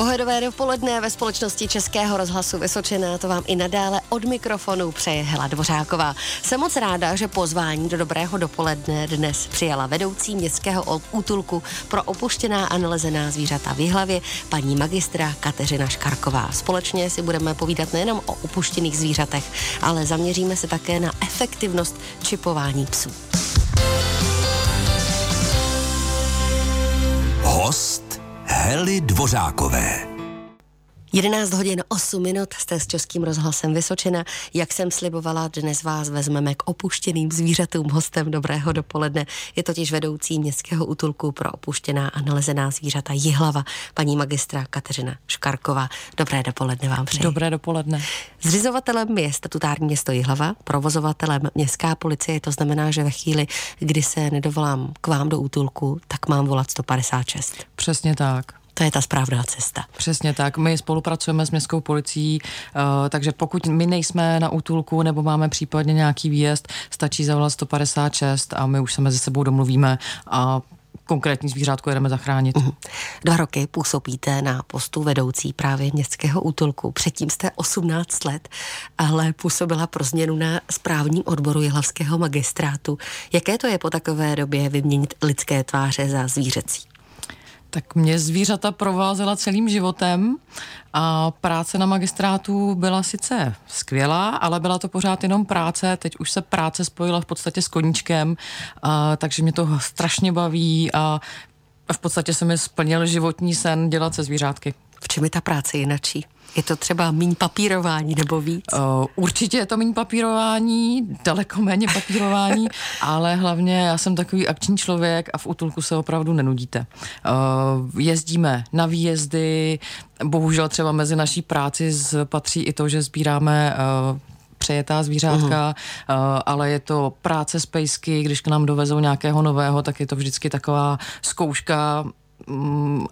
Pohodové dopoledne ve společnosti Českého rozhlasu Vysočená to vám i nadále od mikrofonu přeje Hela Dvořáková. Jsem moc ráda, že pozvání do dobrého dopoledne dnes přijala vedoucí městského útulku pro opuštěná a nalezená zvířata v hlavě paní magistra Kateřina Škarková. Společně si budeme povídat nejenom o upuštěných zvířatech, ale zaměříme se také na efektivnost čipování psů. Host Hely Dvořákové. 11 hodin 8 minut jste s Českým rozhlasem Vysočina. Jak jsem slibovala, dnes vás vezmeme k opuštěným zvířatům hostem dobrého dopoledne. Je totiž vedoucí městského útulku pro opuštěná a nalezená zvířata Jihlava, paní magistra Kateřina Škarková. Dobré dopoledne vám přeji. Dobré dopoledne. Zřizovatelem je statutární město Jihlava, provozovatelem městská policie, to znamená, že ve chvíli, kdy se nedovolám k vám do útulku, tak mám volat 156. Přesně tak. To je ta správná cesta. Přesně tak. My spolupracujeme s městskou policií, uh, takže pokud my nejsme na útulku nebo máme případně nějaký výjezd, stačí zavolat 156 a my už se mezi sebou domluvíme a konkrétní zvířátko jedeme zachránit. Uh-huh. Dva roky působíte na postu vedoucí právě městského útulku. Předtím jste 18 let, ale působila pro změnu na správním odboru Jihlavského magistrátu. Jaké to je po takové době vyměnit lidské tváře za zvířecí? Tak mě zvířata provázela celým životem a práce na magistrátu byla sice skvělá, ale byla to pořád jenom práce. Teď už se práce spojila v podstatě s koníčkem, a, takže mě to strašně baví a v podstatě se mi splnil životní sen dělat se zvířátky. V čem je ta práce jinačí? Je to třeba méně papírování nebo víc? Uh, určitě je to méně papírování, daleko méně papírování, ale hlavně já jsem takový akční člověk a v útulku se opravdu nenudíte. Uh, jezdíme na výjezdy, bohužel třeba mezi naší práci patří i to, že sbíráme uh, přejetá zvířátka, uh-huh. ale je to práce s pejsky, když k nám dovezou nějakého nového, tak je to vždycky taková zkouška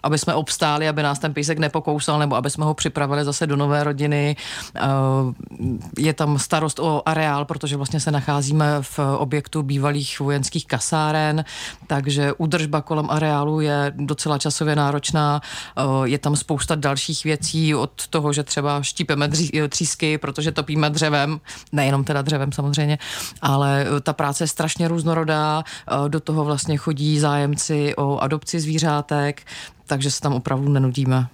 aby jsme obstáli, aby nás ten písek nepokousal, nebo aby jsme ho připravili zase do nové rodiny. Eh, je tam starost o areál, protože vlastně se nacházíme v objektu bývalých vojenských kasáren, takže údržba kolem areálu je docela časově náročná. Eh, je tam spousta dalších věcí od toho, že třeba štípeme třísky, protože topíme dřevem, nejenom teda dřevem samozřejmě, ale ta práce je strašně různorodá. Eh, do toho vlastně chodí zájemci o adopci zvířátek, diskoték, takže se tam opravdu nenudíme.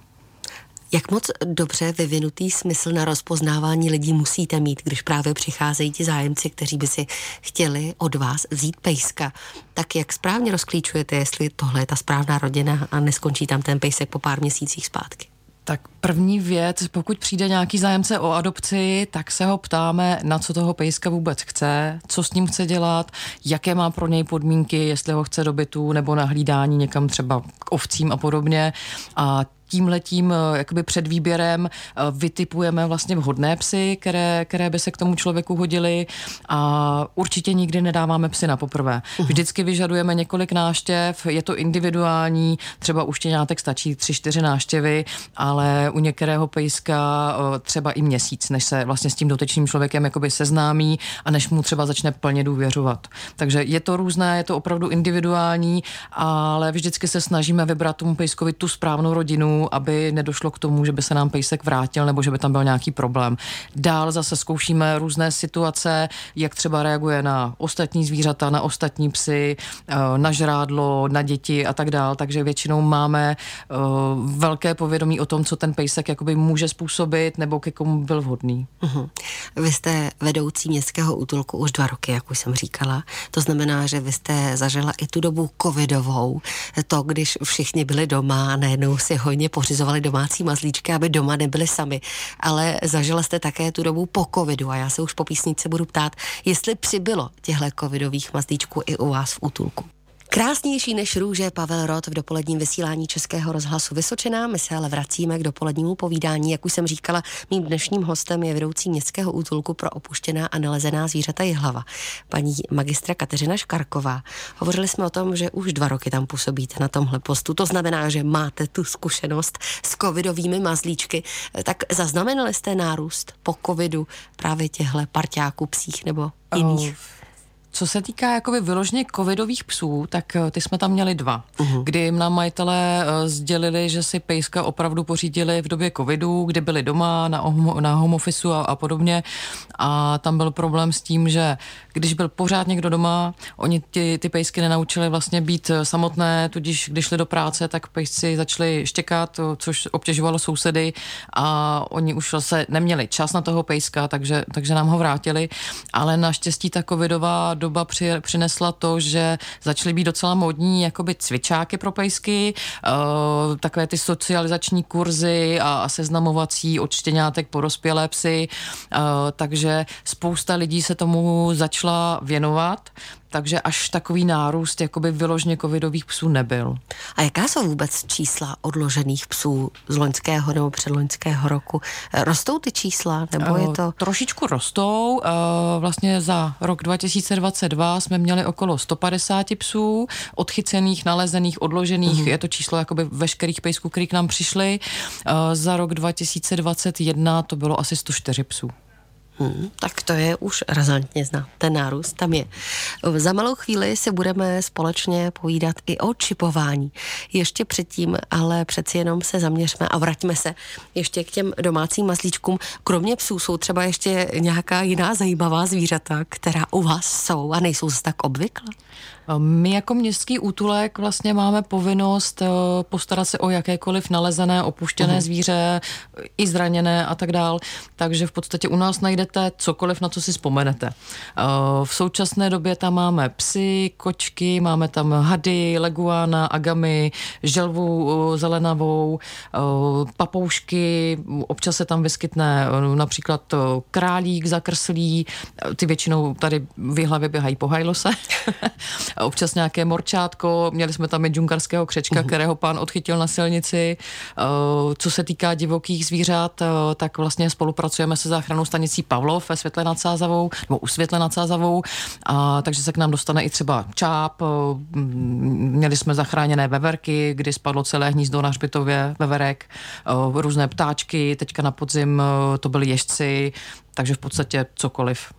Jak moc dobře vyvinutý smysl na rozpoznávání lidí musíte mít, když právě přicházejí ti zájemci, kteří by si chtěli od vás vzít pejska? Tak jak správně rozklíčujete, jestli tohle je ta správná rodina a neskončí tam ten pejsek po pár měsících zpátky? Tak první věc, pokud přijde nějaký zájemce o adopci, tak se ho ptáme, na co toho pejska vůbec chce, co s ním chce dělat, jaké má pro něj podmínky, jestli ho chce do bytu nebo na hlídání někam třeba k ovcím a podobně. A tímhletím eh, jakoby před výběrem eh, vytipujeme vlastně vhodné psy, které, které by se k tomu člověku hodily a určitě nikdy nedáváme psy na poprvé. Mhm. Vždycky vyžadujeme několik náštěv, je to individuální, třeba u štěňátek stačí tři, čtyři náštěvy, ale u některého pejska eh, třeba i měsíc, než se vlastně s tím dotyčným člověkem jakoby seznámí a než mu třeba začne plně důvěřovat. Takže je to různé, je to opravdu individuální, ale vždycky se snažíme vybrat tomu pejskovi tu správnou rodinu, aby nedošlo k tomu, že by se nám pejsek vrátil nebo že by tam byl nějaký problém. Dál zase zkoušíme různé situace, jak třeba reaguje na ostatní zvířata, na ostatní psy, eh, na žrádlo, na děti a tak dál. Takže většinou máme eh, velké povědomí o tom, co ten pejsek jakoby může způsobit nebo ke komu byl vhodný. Uh-huh. Vy jste vedoucí městského útulku už dva roky, jak už jsem říkala. To znamená, že vy jste zažila i tu dobu covidovou, to, když všichni byli doma najednou si hodně pořizovali domácí mazlíčky, aby doma nebyli sami. Ale zažila jste také tu dobu po covidu a já se už po písničce budu ptát, jestli přibylo těchto covidových mazlíčků i u vás v útulku. Krásnější než růže Pavel Rod v dopoledním vysílání Českého rozhlasu Vysočená. My se ale vracíme k dopolednímu povídání. Jak už jsem říkala, mým dnešním hostem je vedoucí městského útulku pro opuštěná a nalezená zvířata Jihlava, paní magistra Kateřina Škarková. Hovořili jsme o tom, že už dva roky tam působíte na tomhle postu. To znamená, že máte tu zkušenost s covidovými mazlíčky. Tak zaznamenali jste nárůst po covidu právě těchto parťáků psích nebo jiných? Oh co se týká jakoby vyloženě covidových psů, tak ty jsme tam měli dva, uh-huh. kdy nám majitelé sdělili, že si pejska opravdu pořídili v době covidu, kdy byli doma na, na home office a, a podobně. A tam byl problém s tím, že když byl pořád někdo doma, oni ty, ty pejsky nenaučili vlastně být samotné, tudíž když šli do práce, tak pejsci začali štěkat, což obtěžovalo sousedy a oni už se neměli čas na toho pejska, takže, takže nám ho vrátili, ale naštěstí ta covidová doba při, přinesla to, že začaly být docela modní jakoby cvičáky pro pejsky, uh, takové ty socializační kurzy a, a seznamovací od štěňátek po dospělé psy, uh, takže spousta lidí se tomu začala věnovat takže až takový nárůst jakoby vyložně covidových psů nebyl. A jaká jsou vůbec čísla odložených psů z loňského nebo předloňského roku? Rostou ty čísla, nebo je to? Trošičku rostou. Vlastně za rok 2022 jsme měli okolo 150 psů, odchycených, nalezených, odložených. Mm. Je to číslo jakoby veškerých pejsků, který k nám přišli. Za rok 2021 to bylo asi 104 psů. Hmm, tak to je už razantně znát, ten nárůst tam je. Za malou chvíli si budeme společně povídat i o čipování. Ještě předtím, ale přeci jenom se zaměřme a vraťme se ještě k těm domácím maslíčkům. Kromě psů jsou třeba ještě nějaká jiná zajímavá zvířata, která u vás jsou a nejsou tak obvykle? My jako městský útulek vlastně máme povinnost eh, postarat se o jakékoliv nalezené, opuštěné uh-huh. zvíře, i zraněné a tak dál. Takže v podstatě u nás najdete cokoliv, na co si vzpomenete. Eh, v současné době tam máme psy, kočky, máme tam hady, leguána, agamy, želvu eh, zelenavou, papoušky, občas se tam vyskytne například králík zakrslý, ty většinou tady v hlavě běhají po hajlose. občas nějaké morčátko, měli jsme tam i džungarského křečka, uh-huh. kterého pán odchytil na silnici. Eh, co se týká divokých zvířat, eh, tak vlastně spolupracujeme se záchranou stanicí Pavlov ve Světle nad Sázavou, nebo u Světle nad Sázavou, a, takže se k nám dostane i třeba čáp. Eh, měli jsme zachráněné veverky, kdy spadlo celé hnízdo na hřbitově veverek, různé ptáčky, teďka na podzim to byly ježci, takže v podstatě cokoliv.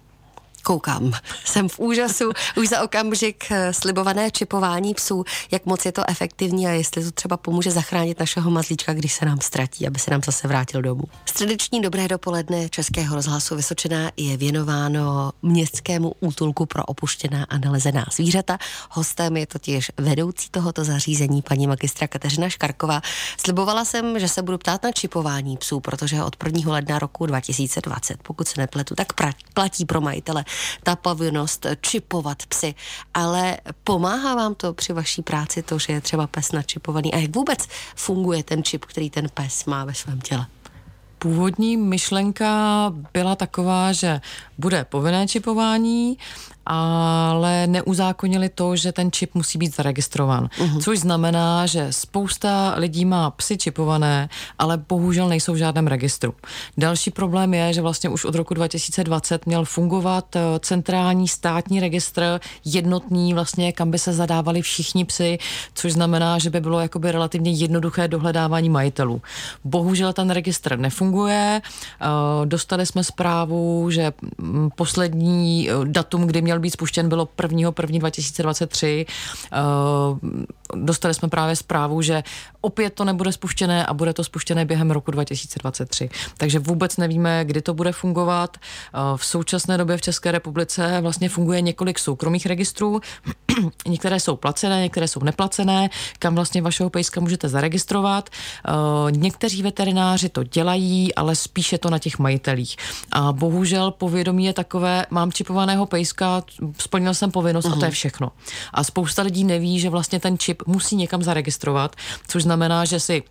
Koukám, jsem v úžasu už za okamžik eh, slibované čipování psů, jak moc je to efektivní a jestli to třeba pomůže zachránit našeho mazlíčka, když se nám ztratí, aby se nám zase vrátil domů. Středeční dobré dopoledne Českého rozhlasu Vysočená je věnováno městskému útulku pro opuštěná a nalezená zvířata. Hostem je totiž vedoucí tohoto zařízení paní magistra Kateřina Škarková. Slibovala jsem, že se budu ptát na čipování psů, protože od 1. ledna roku 2020, pokud se nepletu, tak platí pro majitele ta povinnost čipovat psy. Ale pomáhá vám to při vaší práci to, že je třeba pes načipovaný? A jak vůbec funguje ten čip, který ten pes má ve svém těle? Původní myšlenka byla taková, že bude povinné čipování ale neuzákonili to, že ten čip musí být zaregistrován. Uh-huh. Což znamená, že spousta lidí má psy čipované, ale bohužel nejsou v žádném registru. Další problém je, že vlastně už od roku 2020 měl fungovat eh, centrální státní registr jednotný, vlastně kam by se zadávali všichni psy, což znamená, že by bylo jakoby relativně jednoduché dohledávání majitelů. Bohužel ten registr nefunguje. Eh, dostali jsme zprávu, že mm, poslední eh, datum, kdy měl měl být spuštěn, bylo 1. 1. 2023. Dostali jsme právě zprávu, že opět to nebude spuštěné a bude to spuštěné během roku 2023. Takže vůbec nevíme, kdy to bude fungovat. Eh, v současné době v České republice vlastně funguje několik soukromých registrů. některé jsou placené, některé jsou neplacené, kam vlastně vašeho pejska můžete zaregistrovat. Eh, někteří veterináři to dělají, ale spíše to na těch majitelích. A bohužel povědomí je takové, mám čipovaného pejska, splnil jsem povinnost uh-huh. a to je mhm. všechno. A spousta lidí neví, že vlastně ten čip musí někam zaregistrovat, což znamená, že si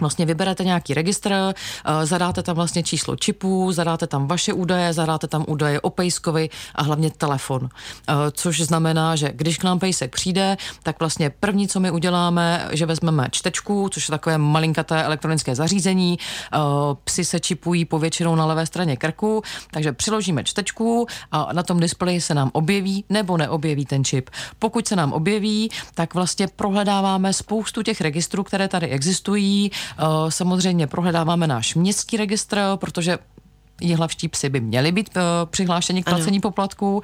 Vlastně vyberete nějaký registr, eh, zadáte tam vlastně číslo čipu, zadáte tam vaše údaje, zadáte tam údaje o pejskovi a hlavně telefon. Eh, což znamená, že když k nám pejsek přijde, tak vlastně první, co my uděláme, že vezmeme čtečku, což je takové malinkaté elektronické zařízení. Eh, Psy se čipují povětšinou na levé straně krku, takže přiložíme čtečku a na tom displeji se nám objeví nebo neobjeví ten čip. Pokud se nám objeví, tak vlastně prohledáváme spoustu těch registrů, které tady existují, samozřejmě prohledáváme náš městský registr, protože jihlavští psy by měli být uh, přihlášeni k placení poplatků. Uh,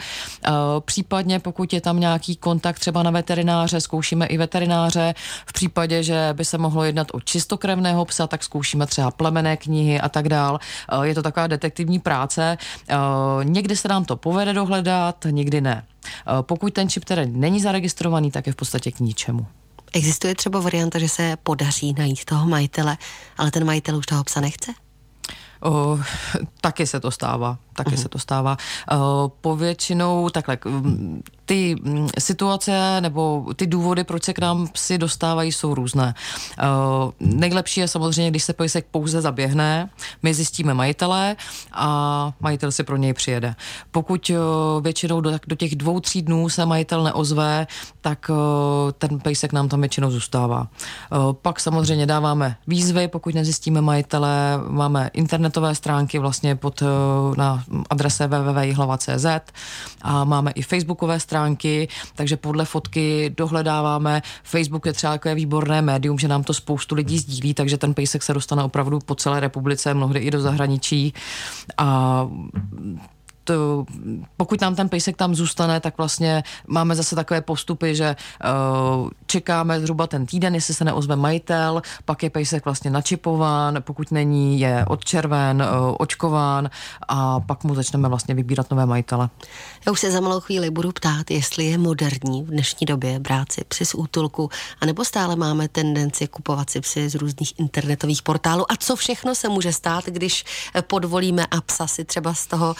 případně pokud je tam nějaký kontakt třeba na veterináře, zkoušíme i veterináře. V případě, že by se mohlo jednat o čistokrevného psa, tak zkoušíme třeba plemené knihy a tak dál. Uh, je to taková detektivní práce. Uh, někdy se nám to povede dohledat, někdy ne. Uh, pokud ten čip tedy není zaregistrovaný, tak je v podstatě k ničemu. Existuje třeba varianta, že se podaří najít toho majitele, ale ten majitel už toho psa nechce? O, taky se to stává, taky uh-huh. se to stává. O, povětšinou takhle, ty mm, situace nebo ty důvody, proč se k nám psi dostávají, jsou různé. Uh, nejlepší je samozřejmě, když se pejsek pouze zaběhne, my zjistíme majitele a majitel si pro něj přijede. Pokud uh, většinou do, do těch dvou, tří dnů se majitel neozve, tak ten pejsek nám tam většinou zůstává. Pak samozřejmě dáváme výzvy, pokud nezjistíme majitele, máme internetové stránky vlastně pod, na adrese www.hlava.cz a máme i facebookové stránky, stránky, takže podle fotky dohledáváme. Facebook je třeba takové výborné médium, že nám to spoustu lidí sdílí, takže ten pejsek se dostane opravdu po celé republice, mnohdy i do zahraničí. A to, pokud nám ten pejsek tam zůstane, tak vlastně máme zase takové postupy, že uh, čekáme zhruba ten týden, jestli se neozve majitel, pak je pejsek vlastně načipován, pokud není, je odčerven, uh, očkován a pak mu začneme vlastně vybírat nové majitele. Já už se za malou chvíli budu ptát, jestli je moderní v dnešní době brát si psy z útulku, anebo stále máme tendenci kupovat si psy z různých internetových portálů a co všechno se může stát, když podvolíme a psa si třeba z toho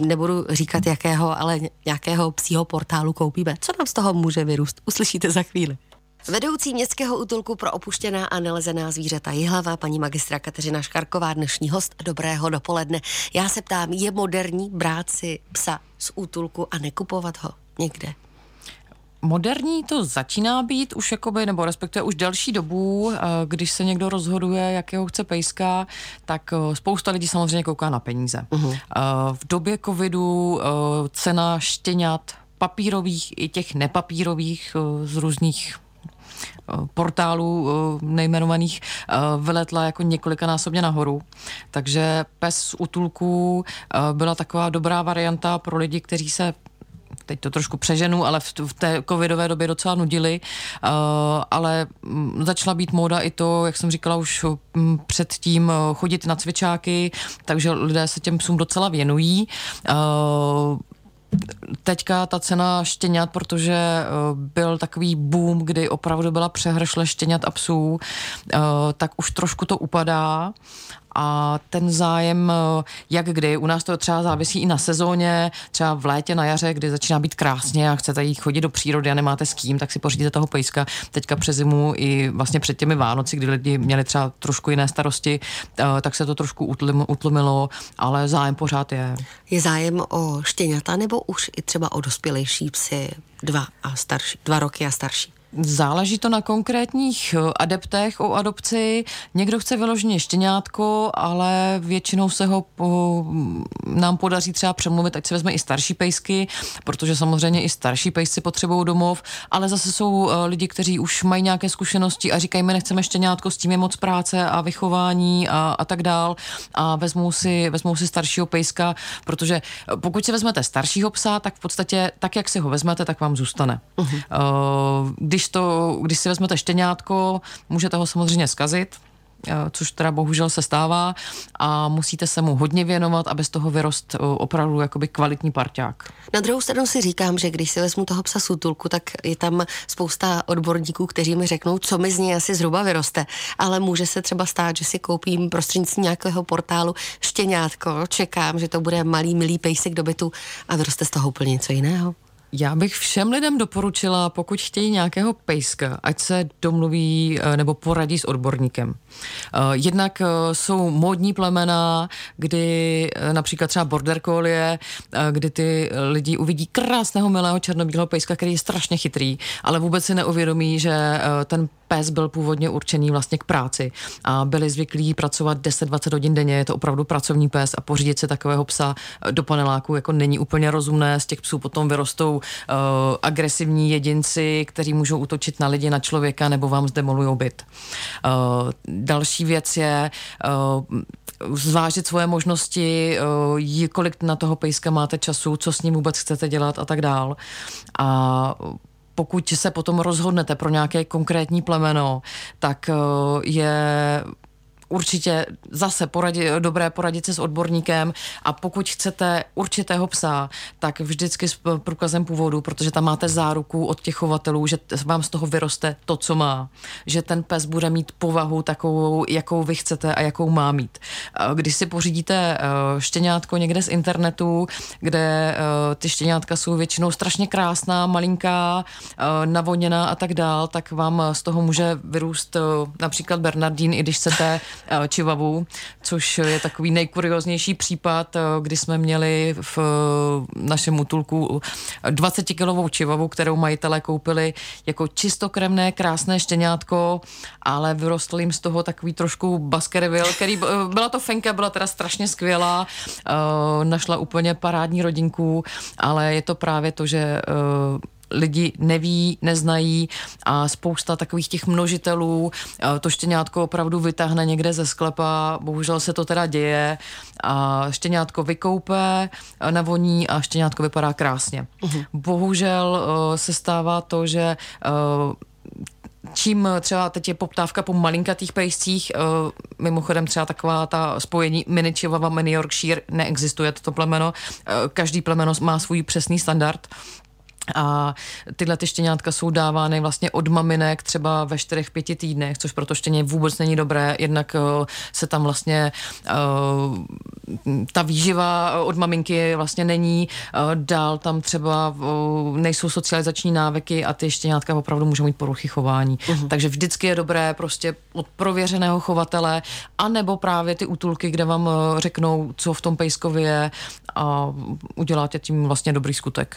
uh, nebudu říkat jakého, ale nějakého psího portálu koupíme. Co nám z toho může vyrůst? Uslyšíte za chvíli. Vedoucí městského útulku pro opuštěná a nelezená zvířata Jihlava, paní magistra Kateřina Škarková, dnešní host. Dobrého dopoledne. Já se ptám, je moderní brát si psa z útulku a nekupovat ho někde? Moderní to začíná být už jakoby, nebo respektive už delší dobu, eh, když se někdo rozhoduje, jakého chce pejska, tak eh, spousta lidí samozřejmě kouká na peníze. Uh-huh. V době covidu cena štěňat papírových i těch nepapírových z různých portálů nejmenovaných vyletla jako několikanásobně nahoru. Takže pes z útulků byla taková dobrá varianta pro lidi, kteří se teď to trošku přeženu, ale v, v té covidové době docela nudili, uh, ale um, začala být móda i to, jak jsem říkala už um, předtím, uh, chodit na cvičáky, takže lidé se těm psům docela věnují. Uh, teďka ta cena štěňat, protože byl takový boom, kdy opravdu byla přehršle štěňat a psů, tak už trošku to upadá a ten zájem, eh, jak kdy, u nás to třeba závisí i na sezóně, třeba v létě, na jaře, kdy začíná být krásně a chcete jít chodit do přírody a nemáte s kým, tak si pořídíte toho pejska. Teďka přes zimu i vlastně před těmi Vánoci, kdy lidi měli třeba trošku jiné starosti, eh, tak se to trošku utlumilo, ale zájem pořád je. Je zájem o štěňata nebo už i třeba o dospělejší psy, dva a starší, dva roky a starší? Záleží to na konkrétních eh, adeptech o adopci. Někdo chce vyloženě štěňátko, ale většinou se ho po, nám podaří třeba přemluvit, ať se vezme i starší pejsky, protože samozřejmě i starší pejsci potřebují domov, ale zase jsou eh, lidi, kteří už mají nějaké zkušenosti a říkají, my nechceme štěňátko, s tím je moc práce a vychování a, a tak dál a vezmou si, vezmou si staršího pejska, protože eh, pokud si vezmete staršího psa, tak v podstatě tak, jak si ho vezmete, tak vám zůstane. Uh-huh. Když když, to, když si vezmete štěňátko, můžete ho samozřejmě zkazit, eh, což teda bohužel se stává a musíte se mu hodně věnovat, aby z toho vyrost eh, opravdu jakoby kvalitní parťák. Na druhou stranu si říkám, že když si vezmu toho psa sutulku, tak je tam spousta odborníků, kteří mi řeknou, co mi z něj asi zhruba vyroste, ale může se třeba stát, že si koupím prostřednictvím nějakého portálu štěňátko, čekám, že to bude malý, milý pejsek do bytu a vyroste z toho úplně něco jiného. Já bych všem lidem doporučila, pokud chtějí nějakého pejska, ať se domluví eh, nebo poradí s odborníkem. Eh, jednak eh, jsou módní plemena, kdy například třeba border collie, kdy ty lidi uvidí krásného milého černobílého pejska, který je strašně chytrý, ale vůbec si neuvědomí, že ten pes byl původně určený vlastně k práci a byli zvyklí pracovat 10-20 hodin denně, je to opravdu pracovní pes a pořídit si takového psa do paneláku jako není úplně rozumné, z těch psů potom vyrostou agresivní jedinci, kteří můžou útočit na lidi, na člověka nebo vám zdemolují byt. Další věc je zvážit svoje možnosti, kolik na toho pejska máte času, co s ním vůbec chcete dělat a tak dál. A pokud se potom rozhodnete pro nějaké konkrétní plemeno, tak je určitě zase poradit, dobré poradit se s odborníkem a pokud chcete určitého psa, tak vždycky s průkazem původu, protože tam máte záruku od těch chovatelů, že vám z toho vyroste to, co má. Že ten pes bude mít povahu takovou, jakou vy chcete a jakou má mít. Když si pořídíte eh, štěňátko někde z internetu, kde eh, ty štěňátka jsou většinou strašně krásná, malinká, eh, navoněná a tak dál, tak vám z toho může vyrůst například Bernardín, i když chcete čivavu, což je takový nejkurioznější případ, eh, kdy jsme měli v našem útulku 20-kilovou čivavu, kterou majitelé koupili jako čistokrevné, krásné štěňátko, ale vyrostl jim z toho takový trošku baskerville, který eh, byla to fenka, byla teda strašně skvělá, našla úplně parádní rodinku, ale je to právě to, že lidi neví, neznají a spousta takových těch množitelů to štěňátko opravdu vytáhne někde ze sklepa, bohužel se to teda děje a štěňátko vykoupe, navoní a štěňátko vypadá krásně. Uh-huh. Bohužel se stává to, že čím třeba teď je poptávka po malinkatých pejscích, mimochodem třeba taková ta spojení mini Chihuahua, mini Yorkshire, neexistuje toto plemeno, každý plemeno má svůj přesný standard, a tyhle ty štěňátka jsou dávány vlastně od maminek třeba ve čtyřech, pěti týdnech, což pro to štěně vůbec není dobré. Jednak uh, se tam vlastně uh, ta výživa od maminky vlastně není. Uh, dál tam třeba nejsou socializační návyky a ty štěňátka opravdu můžou mít poruchy chování. Uh-huh. Takže vždycky je dobré prostě od prověřeného chovatele, anebo právě ty útulky, kde vám řeknou, co v tom pejskovi je a uděláte tím vlastně dobrý skutek.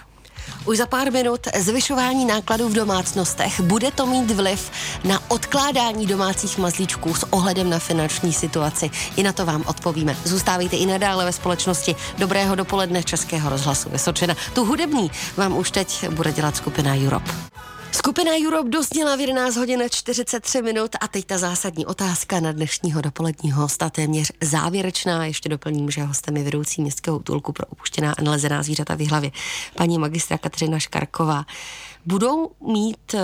Už za pár minut zvyšování nákladů v domácnostech. Bude to mít vliv na odkládání domácích mazlíčků s ohledem na finanční situaci. I na to vám odpovíme. Zůstávejte i nadále ve společnosti. Dobrého dopoledne Českého rozhlasu Vysočina. Tu hudební vám už teď bude dělat skupina Europe. Skupina Europe dozněla v 11 hodin 43 minut a teď ta zásadní otázka na dnešního dopoledního hosta, téměř závěrečná. Ještě doplním, že hostem je vedoucí městského útulku pro opuštěná a nalezená zvířata v hlavě, paní magistra Kateřina Škarková. Budou mít uh,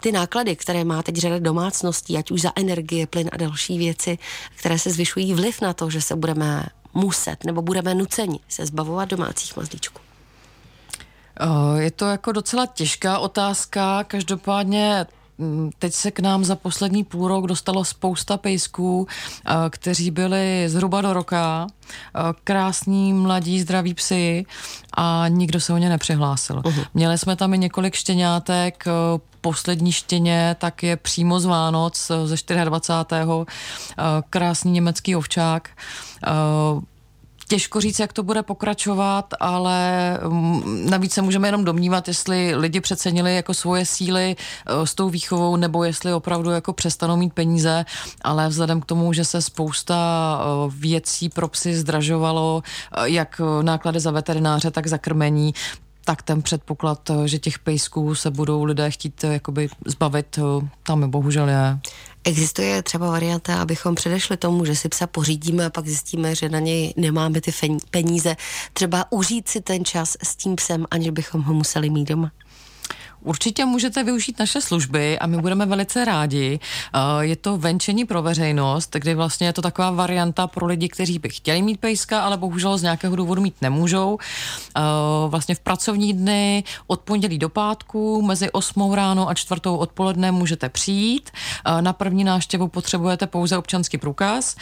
ty náklady, které má teď řada domácností, ať už za energie, plyn a další věci, které se zvyšují vliv na to, že se budeme muset nebo budeme nuceni se zbavovat domácích mazlíčků? Eh, je to jako docela těžká otázka, každopádně mm, Teď se k nám za poslední půl rok dostalo spousta pejsků, eh, kteří byli zhruba do roka, eh, krásní, mladí, zdraví psy a nikdo se o ně nepřihlásil. Uh-huh. Měli jsme tam i několik štěňátek, poslední štěně tak je přímo z Vánoc ze 24. krásný německý ovčák Těžko říct, jak to bude pokračovat, ale mm, navíc se můžeme jenom domnívat, jestli lidi přecenili jako svoje síly eh, s tou výchovou, nebo jestli opravdu jako přestanou mít peníze, ale vzhledem k tomu, že se spousta eh, věcí pro psy zdražovalo, eh, jak náklady za veterináře, tak za krmení, tak ten předpoklad, že těch pejsků se budou lidé chtít jakoby zbavit, tam je bohužel je. Existuje třeba varianta, abychom předešli tomu, že si psa pořídíme a pak zjistíme, že na něj nemáme ty peníze. Třeba užít si ten čas s tím psem, aniž bychom ho museli mít doma. Určitě můžete využít naše služby a my budeme velice rádi. Eh, je to venčení pro veřejnost, kdy vlastně je to taková varianta pro lidi, kteří by chtěli mít pejska, ale bohužel z nějakého důvodu mít nemůžou. Eh, vlastně v pracovní dny od pondělí do pátku mezi 8 ráno a 4 odpoledne můžete přijít. Eh, na první návštěvu potřebujete pouze občanský průkaz.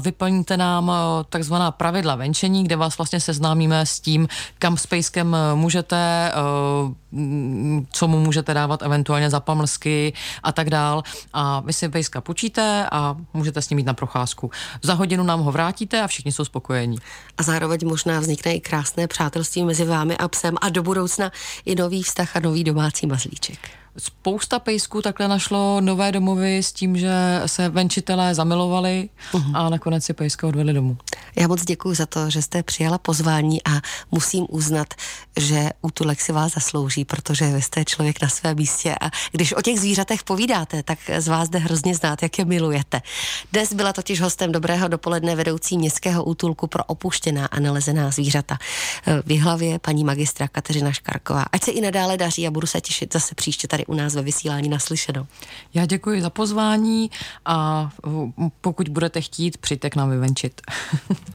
Vyplníte nám takzvaná pravidla venčení, kde vás vlastně seznámíme s tím, kam s pejskem můžete co mu můžete dávat eventuálně za pamlsky a tak dál. A vy si pejska počíte a můžete s ním jít na procházku. Za hodinu nám ho vrátíte a všichni jsou spokojení. A zároveň možná vznikne i krásné přátelství mezi vámi a psem a do budoucna i nový vztah a nový domácí mazlíček. Spousta pejsků takhle našlo nové domovy s tím, že se venčitelé zamilovali uh-huh. a nakonec si pejska odvedli domů. Já moc děkuji za to, že jste přijala pozvání a musím uznat, že útulek si vás zaslouží, protože vy jste člověk na své místě a když o těch zvířatech povídáte, tak z vás jde hrozně znát, jak je milujete. Dnes byla totiž hostem dobrého dopoledne vedoucí městského útulku pro opuštěná a nalezená zvířata. V hlavě paní magistra Kateřina Škarková. Ať se i nadále daří a budu se těšit zase příště tady u nás ve vysílání naslyšeno. Já děkuji za pozvání a pokud budete chtít, přijďte k nám vyvenčit.